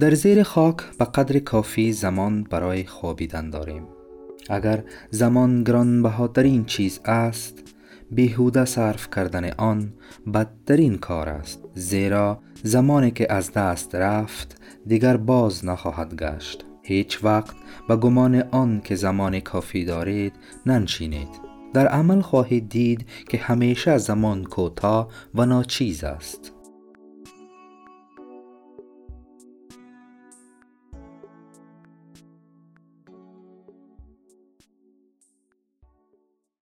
در زیر خاک به قدر کافی زمان برای خوابیدن داریم. اگر زمان گرانبهاترین چیز است بیهوده صرف کردن آن بدترین کار است زیرا زمانی که از دست رفت دیگر باز نخواهد گشت. هیچ وقت به گمان آن که زمان کافی دارید ننشینید. در عمل خواهید دید که همیشه زمان کوتاه و ناچیز است.